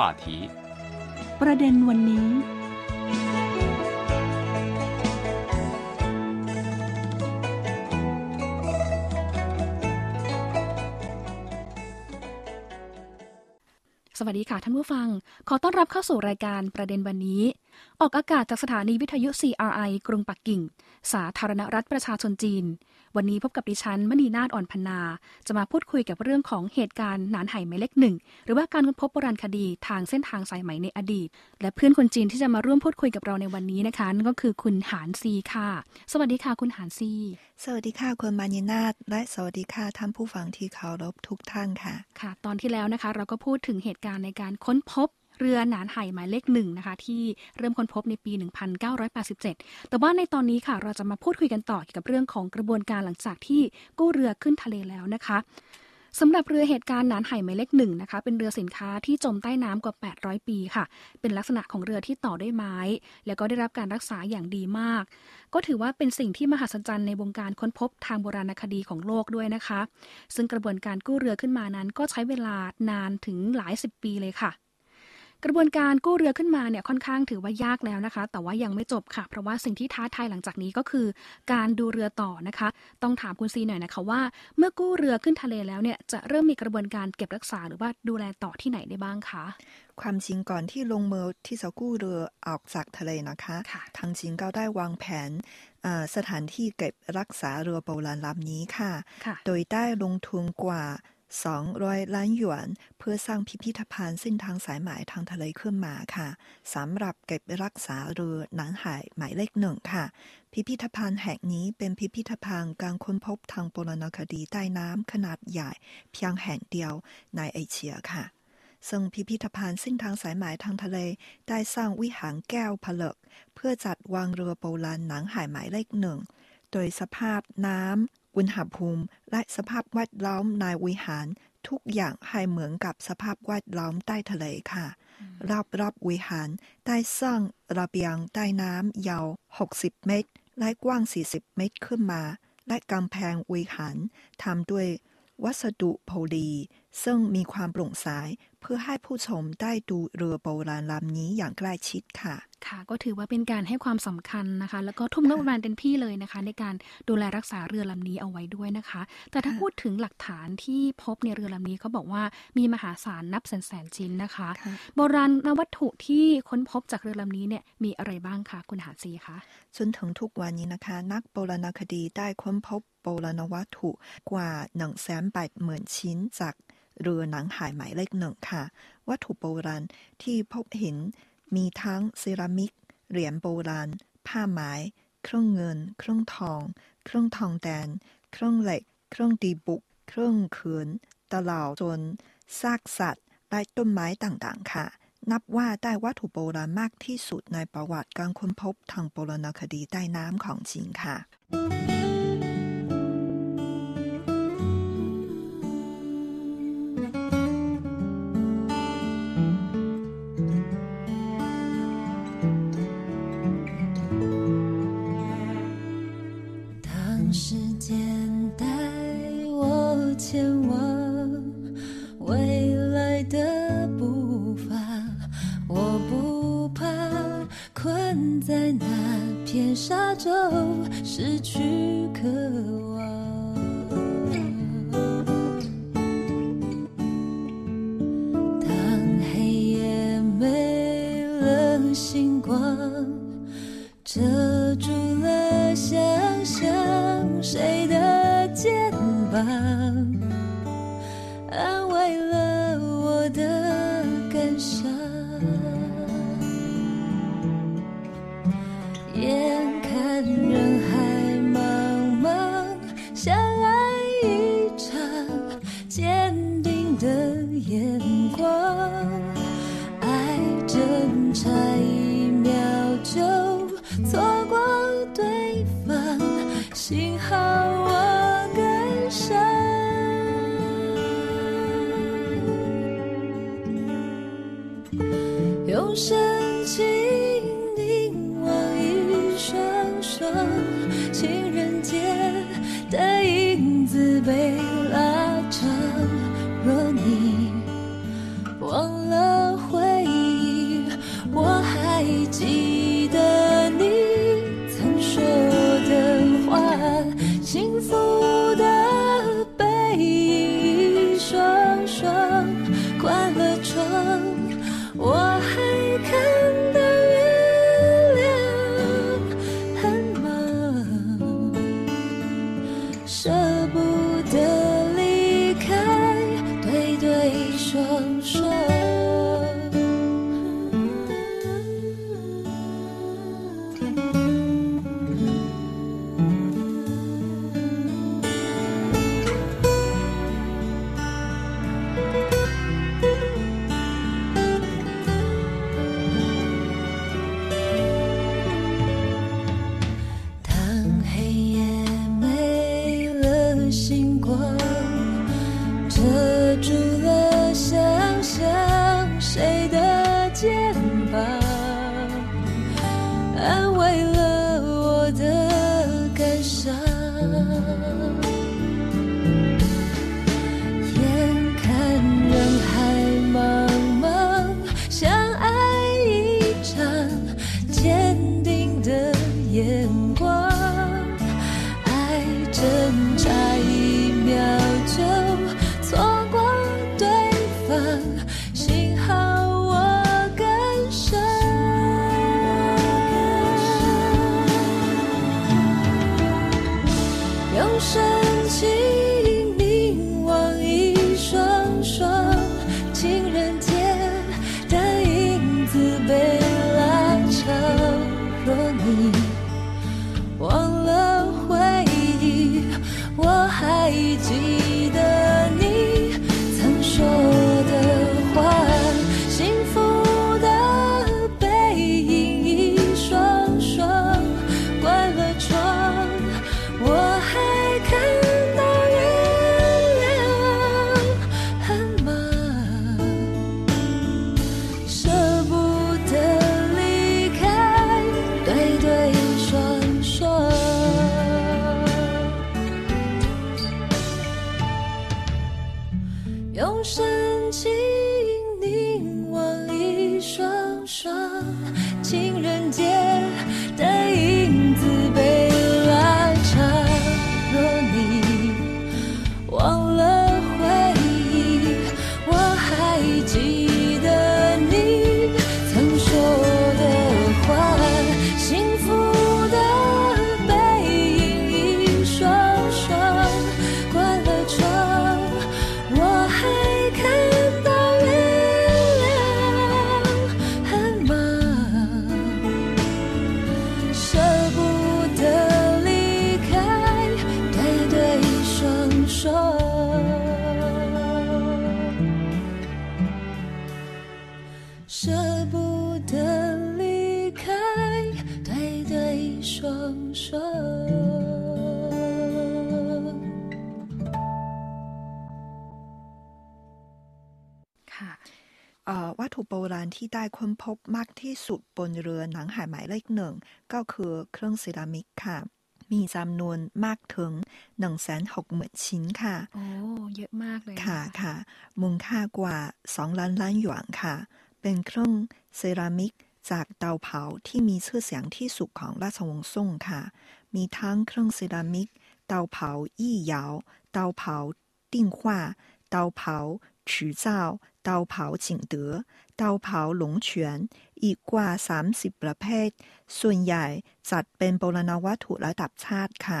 话题。ประเด็นวันนี้ สวัสดีค่ะท่านผู้ฟัง ขอต้อนรับเข้าสู่รายการประเด็นวันนี้ ออกอากาศจากสถานีวิทยุ CRI กรุงปักกิ่ง สาธารณรัฐประชาชนจีน วันนี้พบกับดิฉันมณีนาฏอ่อนพนา จะมาพูดคุยกับเรื่องของเหตุการณ์หนานไห่หมายเลขหนึ่ง หรือว่าการค้นพบโบราณคดีทางเส้นทางสายไหมในอดีต และเพื่อนคนจีนที่จะมาร่วมพูดคุยกับเราในวันนี้นะคะนั่นก็คือคุณหานซีค่ะ สวัสดีค่ะคุณหานซี สวัสดีค่ะคุณมานินาถและสวัสดีค่ะท่านผู้ฟังที่เคารพทุกท่านค่ะ ค่ะ ตอนที่แล้วนะคะ เราก็พูดถึงเหตุการณ์ในการค้นพบ เรือหนานไห่หมายเลขหนึ่งนะคะที่เริ่มค้นพบในปี 1987 แต่ว่าในตอนนี้ค่ะเราจะมาพูดคุยกันต่อเกี่ยวกับเรื่องของกระบวนการหลังจากที่กู้เรือขึ้นทะเลแล้วนะคะสำหรับเรือเหตุการณ์หนานไห่หมายเลขหนึ่งนะคะ เป็นเรือสินค้าที่จมใต้น้ำกว่า 800 ปีค่ะ เป็นลักษณะของเรือที่ต่อด้วยไม้ แล้วก็ได้รับการรักษาอย่างดีมาก ก็ถือว่าเป็นสิ่งที่มหัศจรรย์ในวงการค้นพบทางโบราณคดีของโลกด้วยนะคะ ซึ่งกระบวนการกู้เรือขึ้นมานั้นก็ใช้เวลานานถึงหลายสิบปีเลยค่ะ กระบวนการกู้เรือขึ้นมาเนี่ยค่อนข้างถือว่ายากแล้วนะคะ แต่ว่ายังไม่จบค่ะ เพราะว่าสิ่งที่ท้าทายหลังจากนี้ก็คือ การดูเรือต่อนะคะ ต้องถามคุณซีหน่อยนะคะว่า เมื่อกู้เรือขึ้นทะเลแล้วเนี่ยจะเริ่มมีกระบวนการเก็บรักษาหรือว่าดูแลต่อที่ไหนได้บ้างคะความจริงก่อนที่ลงมือที่จะกู้เรือออกจากทะเลนะคะค่ะทางจีนก็ได้วางแผนเอ่อสถานที่เก็บรักษาเรือโบราณลำนี้ค่ะค่ะโดยได้ลงทุนกว่า 200 ล้านหยวน เพื่อสร้างพิพิธภัณฑ์เส้นทางสายหมายทางทะเลขึ้นมาค่ะสำหรับเก็บรักษาเรือหนานหายหมายเลขหนึ่งค่ะ พิพิธภัณฑ์แห่งนี้เป็นพิพิธภัณฑ์การค้นพบทางโบราณคดีใต้น้ำขนาดใหญ่ เพียงแห่งเดียวในเอเชียค่ะ ซึ่งพิพิธภัณฑ์เส้นทางสายหมายทางทะเล ได้สร้างวิหารแก้วผลึก เพื่อจัดวางเรือโบราณหนังหายหมายเลขหนึ่งโดยสภาพน้ำ อุณหภูมิ และสภาพแวดล้อมในวิหาร ทุกอย่างให้เหมือนกับสภาพแวดล้อมใต้ทะเลค่ะ รอบรอบๆวิหารได้สร้างระเบียงใต้น้ำยาว 60 เมตร และกว้าง 40 เมตรขึ้นมา และกำแพงวิหารทำด้วยวัสดุโพลีซึ่งมีความโปร่งใสเพื่อให้ผู้ชมได้ดูเรือโบราณลำนี้อย่างใกล้ชิดค่ะ ค่ะ ก็ถือว่าเป็นการให้ความสำคัญนะคะ แล้วก็ทุ่มงบประมาณเต็มที่เลยนะคะ ในการดูแลรักษาเรือลำนี้เอาไว้ด้วยนะคะ แต่ถ้าค่ะพูดถึงหลักฐานที่พบในเรือลำนี้เขาบอกว่ามีมหาศาลนับแสนแสนๆชิ้นนะคะค่ะโบราณวัตถุที่ค้นพบจากเรือลำนี้เนี่ยมีอะไรบ้างคะคุณหาซีคะจนถึงทุกวันนี้นะคะ นักโบราณคดีได้ค้นพบโบราณวัตถุกว่า1นึ่งแสนแปดหมื่นชิ้นจาก เรือหนังหายหมายเลขหนึ่งค่ะ วัตถุโบราณที่พบเห็นมีทั้งเซรามิก เหรียญโบราณ ผ้าไหมเครื่องเงิน เครื่องทอง เครื่องทองแดง เครื่องเหล็ก เครื่องดีบุก เครื่องเขืนตะเหลาจนซากสัตว์และต้นไม้ต่างๆ ค่ะ นับว่าได้วัตถุโบราณมากที่สุดในประวัติการค้นพบทางโบราณคดีใต้น้ำของจีนค่ะ 前往幸福舍不得离开，对对双双。ค่ะ เอ่อวัตถุโบราณที่ได้ค้นพบมากที่สุดบนเรือหนังหายหมายเลขหนึ่ง ก็คือเครื่องเซรามิกค่ะ มีจำนวนมากถึง 160,000 ชิ้นค่ะ โอ้เยอะมากเลยน ค่ะค่ะมูลค่ากว่า 2 ล้านล้านหยวนค่ะ เป็นเครื่องเซรามิกจากเตาเผาที่มีชื่อเสียงที่สุดของราชวงศ์ซ่งค่ะ มีทั้งเครื่องเซรามิก เตาเผาอี้เหยาเตาเผาติ้งหว่าเตาเผาฉือเจ้า เตาเผาจิงเต๋อ เตาเผาหลงเฉียน อีกกว่า 30 ประเภท ส่วนใหญ่จัดเป็นโบราณวัตถุระดับชาติค่ะ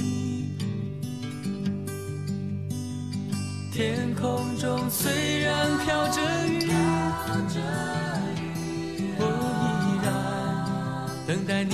天空中虽然飘着雨，我依然等待你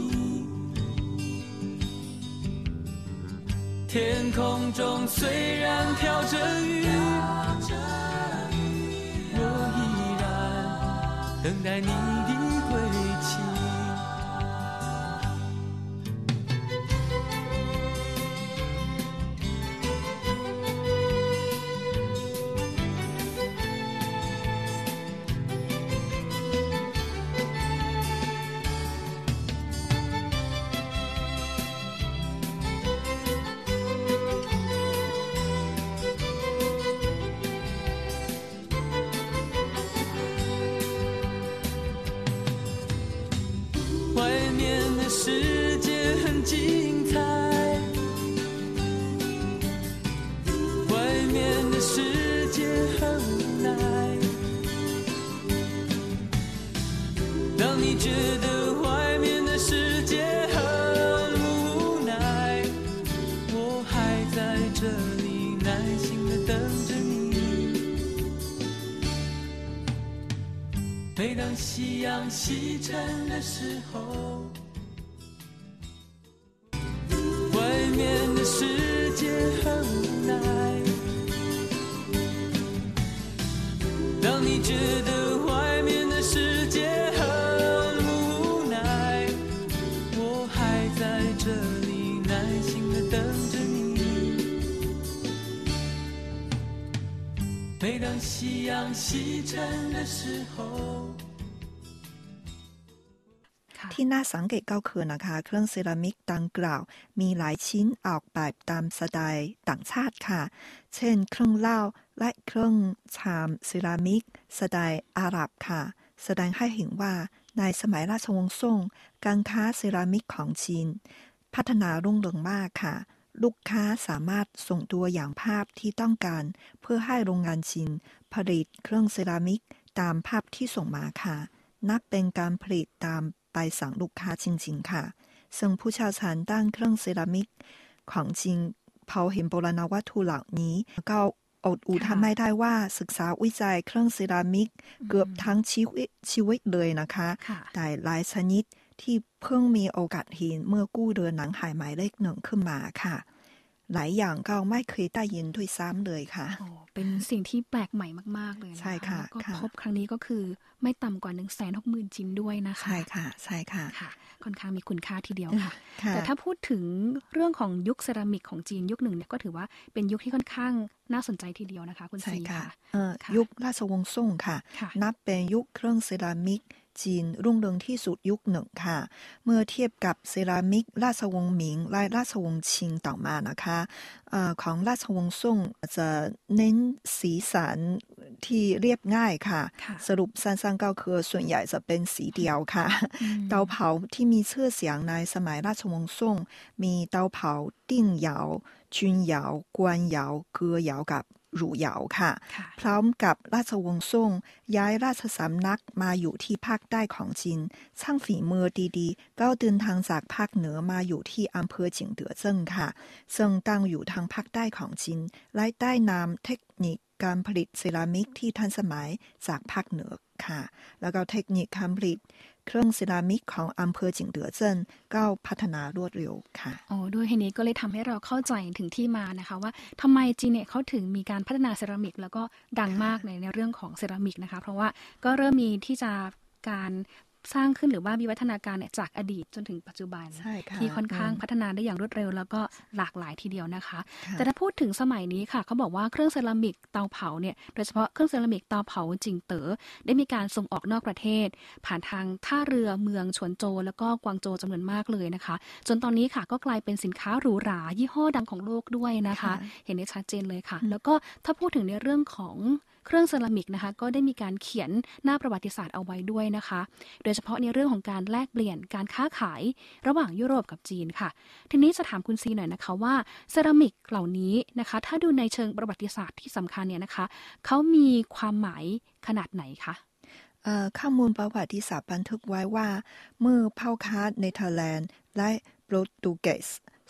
天空中虽然飘着雨，我依然等待你的精彩，外面的世界很无奈。当你觉得外面的世界很无奈，我还在这里耐心的等着你。每当夕阳西沉的时候。夕阳西沉的时候。ที่น่าสังเกตก็คือนะคะ เครื่องเซรามิกดังกล่าว มีหลายชิ้นออกแบบตามสไตล์ต่างชาติค่ะ เช่น เครื่องเหล้าและเครื่องชามเซรามิกสไตล์อาหรับค่ะ แสดงให้เห็นว่าในสมัยราชวงศ์ซ่งการค้าเซรามิกของจีนพัฒนารุ่งเรืองมากค่ะ ลูกค้าสามารถส่งตัวอย่างภาพที่ต้องการ เพื่อให้โรงงานจีนผลิตเครื่องเซรามิกตามภาพที่ส่งมาค่ะ นับเป็นการผลิตตามไปสั่งลูกค้าจริง ๆ ค่ะ ซึ่งผู้เชี่ยวชาญด้านเครื่องเซรามิก ของจริงพอเห็นโบราณวัตถุเหล่านี้ก็อดอุทานไม่ได้ว่าศึกษาวิจัยเครื่องเซรามิก เกือบทั้งชีวิตชีวิตเลยนะคะ แต่หลายชนิด ที่เพิ่งมีโอกาสเห็นเมื่อกู้เรือหนังหายหมายเลขหนึ่งขึ้นมาค่ะ หลายอย่างก็ไม่เคยได้ยินด้วยซ้ำเลยค่ะเป็นสิ่งที่แปลกใหม่มาก ๆ เลยใช่ค่ะก็พบครั้งนี้ก็คือไม่ต่ำกว่า1นึ่งแสนหกหมื่นชิ้นด้วยนะคะ ใช่ค่ะ ใช่ค่ะค่ะ ค่อนข้างมีคุณค่าทีเดียวค่ะ แต่ถ้าพูดถึงเรื่องของยุคเซรามิกของจีนยุคหนึ่งเนี่ยก็ถือว่าเป็นยุคที่ค่อนข้างน่าสนใจทีเดียวนะคะ คุณซีค่ะยุคราชวงศ์ซ่งค่ะ นับเป็นยุคเครื่องเซรามิกจีนรุ่งเรืองที่สุดยุคหนึ่งค่ะ เมื่อเทียบกับเซรามิก ราชวงศ์หมิงและราชวงศ์ชิงต่อมานะคะอของราชวงศ์ซ่งจะเน้นสีสันที่เรียบง่ายค่ะ สรุปสั้นๆก็คือส่วนใหญ่จะเป็นสีเดียวค่ะ เตาเผาที่มีชื่อเสียงในสมัยราชวงศ์ซ่งมีเตาเผาติ้งเหยาจุนเหยากวนเหยาเกือเหยากับ หรูเหยาค่ะ พร้อมกับราชวงศ์ซ่งย้ายราชสำนักมาอยู่ที่ภาคใต้ของจีนช่างฝีมือดีๆ ก็เดินทางจากภาคเหนือมาอยู่ที่อำเภอจิงเต๋อเจิ้งค่ะ ซึ่งตั้งอยู่ทางภาคใต้ของจีนและได้นำเทคนิคการผลิตเซรามิกที่ทันสมัยจากภาคเหนือค่ะ แล้วก็เทคนิคการผลิต เครื่องเซรามิกของอำเภอจิงเต๋อเจิ้นก็พัฒนารวดเร็วค่ะอ๋อด้วยเหตุนี้ก็เลยทำให้เราเข้าใจถึงที่มานะคะ ว่าทำไมจีนเนี่ยเขาถึงมีการพัฒนาเซรามิก แล้วก็ดังมากในในเรื่องของเซรามิกนะคะ เพราะว่าก็เริ่มมีที่จะการ สร้างขึ้นหรือว่ามีวัฒนาการเนี่ยจากอดีตจนถึงปัจจุบันใช่ค่ะที่ค่อนข้างอืมพัฒนาได้อย่างรวดเร็ว แล้วก็หลากหลายทีเดียวนะคะค่ะแต่ถ้าพูดถึงสมัยนี้ค่ะเขาบอกว่าเครื่องเซรามิกเตาเผาเนี่ยโดยเฉพาะเครื่องเซรามิกเตาเผาจิงเต๋อได้มีการส่งออกนอกประเทศ ผ่านทางท่าเรือเมืองฉวนโจวแล้วก็กวางโจวจำนวนมากเลยนะคะ จนตอนนี้ค่ะก็กลายเป็นสินค้าหรูหรายี่ห้อดังของโลกด้วยนะคะค่ะเห็นได้ชัดเจนเลยค่ะอืมแล้วก็ถ้าพูดถึงในเรื่องของ เครื่องเซรามิกนะคะก็ได้มีการเขียนหน้าประวัติศาสตร์เอาไว้ด้วยนะคะ โดยเฉพาะในเรื่องของการแลกเปลี่ยนการค้าขายระหว่างยุโรปกับจีนค่ะ ทีนี้จะถามคุณซีหน่อยนะคะว่าเซรามิกเหล่านี้นะคะ ถ้าดูในเชิงประวัติศาสตร์ที่สำคัญเนี่ยนะคะเขามีความหมายขนาดไหนคะข้อมูลประวัติศาสตร์บันทึกไว้ว่า เมื่อพ่อค้าเนเธอร์แลนด์และโปรตุเกส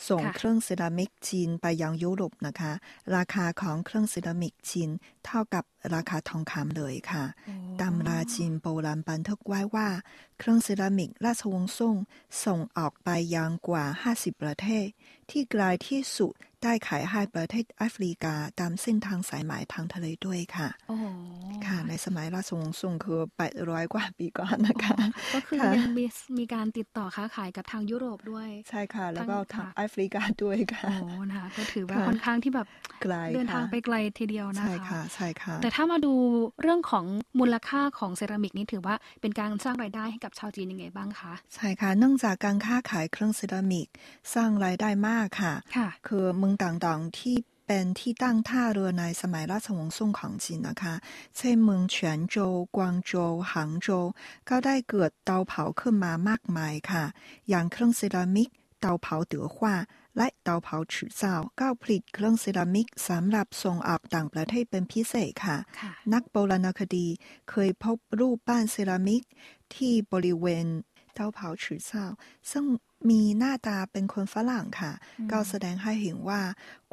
ส่งค่ะเครื่องเซรามิกจีนไปยังยุโรปนะคะ ราคาของเครื่องเซรามิกจีนเท่ากับราคาทองคำเลยค่ะ ตำราจีนโบราณบันทึกไว้ว่า เครื่องเซรามิกราชวงศ์ซ่งส่งออกไปยังกว่า 50 ประเทศ ที่ไกลที่สุด ได้ขายให้ประเทศแอฟริกาตามเส้นทางสายไหมทางทะเลด้วยค่ะโอ้โหค่ะ ในสมัยราชวงศ์ซ่งคือ800กว่าปีก่อนนะคะ ก็คือค่ะยังมีมีการติดต่อค้าขายกับทางยุโรปด้วย ใช่ค่ะ แล้วก็ทาทางงแอฟริกาด้วยค่ะโอ้นะคะก็ถือว่าค่ะค่อนข้างที่แบบไกลเดินทางค่ะไปไกลทีเดียวนะใช่คะค่ะใช่ค่ะ แต่ถ้ามาดูเรื่องของมูลค่าของเซรามิกนี่ถือว่าเป็นการสร้างรายได้ให้กับชาวจีนยังไงบ้างคะใช่ค่ะเนื่องจากการค้าขายเครื่องเซรามิก สร้างรายได้มากค่ะค่ะคือเมืองต่างๆ ที่เป็นที่ตั้งท่าเรือในสมัยราชวงศ์ซ่งของจีนนะคะ เช่นเมืองเฉียนโจวกวางโจวหางโจวก็ได้เกิดเตาเผาขึ้นมามากมายค่ะ อย่างเครื่องเซรามิก เตาเผาเต๋อหว่าและเตาเผาฉือเจ้าก็ผลิตเครื่องเซรามิกสำหรับส่งออกต่างประเทศเป็นพิเศษค่ะค่ะนักโบราณคดีเคยพบรูปปั้นเซรามิกที่บริเวณ เตาเผาฉือเจ้าซึ่งมีหน้าตาเป็นคนฝรั่งค่ะอืมก็แสดงให้เห็นว่า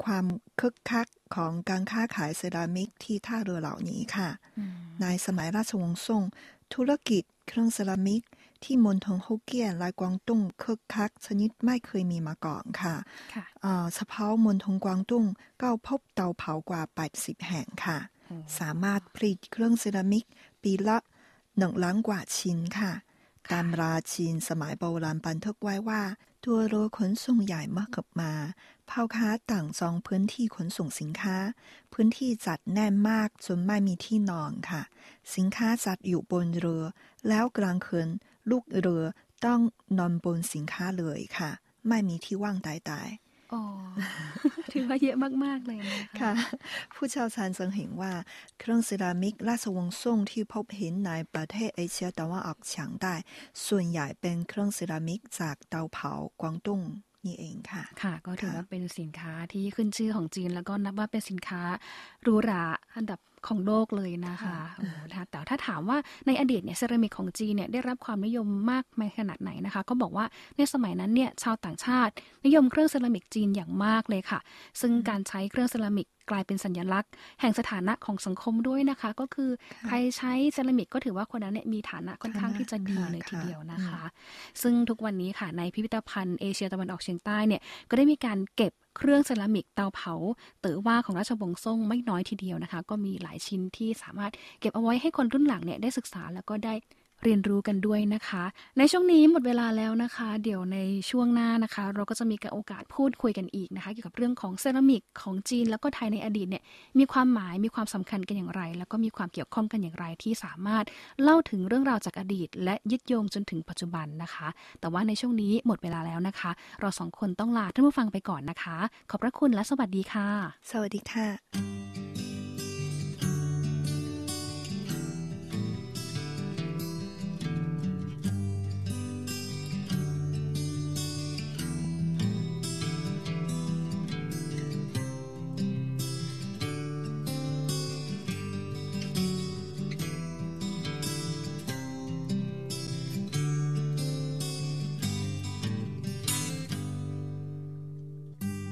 ความคึกคักของการค้าขายเซรามิกที่ท่าเรือเหล่านี้ค่ะอืมในสมัยราชวงศ์ซ่ง ธุรกิจเครื่องเซรามิก ที่มณฑลฮกเกี้ยนและกวางตุ้งคึกคัก ชนิดไม่เคยมีมาก่อนค่ะค่ะเอ่อเฉพาะมณฑลกวางตุ้งก็พบเตาเผากว่า 80 แห่งค่ะโอ้สามารถผลิตเครื่องเซรามิก ปีละหนึ่งล้านกว่าชิ้นค่ะ ตามราจีนสมัยโบราณบันทึกไว้ว่า ตัวเรือขนส่งใหญ่มากกับมาพ่อค้าต่างจองพื้นที่ขนส่งสินค้า พื้นที่จัดแน่นมากจนไม่มีที่นอนค่ะ สินค้าจัดอยู่บนเรือ แล้วกลางคืนลูกเรือต้องนอนบนสินค้าเลยค่ะ ไม่มีที่ว่างใดๆ ถือว่าเยอะมาก ๆ เลยนะคะค่ะ ผู้เชี่ยวชาญสังเห็นว่า เครื่องเซรามิกราชวงศ์ซ่งที่พบเห็นในประเทศเอเชียตะวันออกเฉียงใต้ส่วนใหญ่เป็นเครื่องเซรามิกจากเตาเผากวางตุ้งนี่เองค่ะ ค่ะ ก็ถือค่ะว่าเป็นสินค้าที่ขึ้นชื่อของจีน แล้วก็นับว่าเป็นสินค้าหรูหราอันดับ ของโลกเลยนะคะโอ้นะคะแต่ถ้าถามว่าในอดีตเนี่ยเซรามิกของจีนเนี่ยได้รับความนิยมมากมายขนาดไหนนะคะ ก็บอกว่าในสมัยนั้นเนี่ยชาวต่างชาติ นิยมเครื่องเซรามิกจีนอย่างมากเลยค่ะ ซึ่งการใช้เครื่องเซรามิกกลายเป็นสัญลักษณ์ แห่งสถานะของสังคมด้วยนะคะ ก็คือใครใช้เซรามิกก็ถือว่าคนนั้นเนี่ยมีฐานะค่อนข้างที่จะดีเลยทีเดียวนะคะ ซึ่งทุกวันนี้ค่ะในพิพิธภัณฑ์เอเชียตะวันออกเฉียงใต้เนี่ยก็ได้มีการเก็บเครื่องเซรามิกเตาเผาเต๋อฮว่าของราชวงศ์ซ่งไม่น้อยทีเดียวนะคะ ก็มีหลายชิ้นที่สามารถเก็บเอาไว้ให้คนรุ่นหลังเนี่ยได้ศึกษาแล้วก็ได้ เรียนรู้กันด้วยนะคะ ในช่วงนี้หมดเวลาแล้วนะคะ เดี๋ยวในช่วงหน้านะคะ เราก็จะมีโอกาสพูดคุยกันอีกนะคะ เกี่ยวกับเรื่องของเซรามิกของจีน แล้วก็ไทยในอดีตเนี่ยมีความหมายมีความสำคัญกันอย่างไร แล้วก็มีความเกี่ยวข้องกันอย่างไรที่สามารถเล่าถึงเรื่องราวจากอดีต และยึดโยงจนถึงปัจจุบันนะคะ แต่ว่าในช่วงนี้หมดเวลาแล้วนะคะ เราสองคนต้องลาท่านผู้ฟังไปก่อนนะคะ ขอบพระคุณและสวัสดีค่ะ สวัสดีค่ะ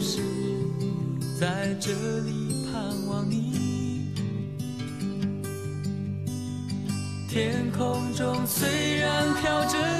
是在这里盼望你。天空中虽然飘着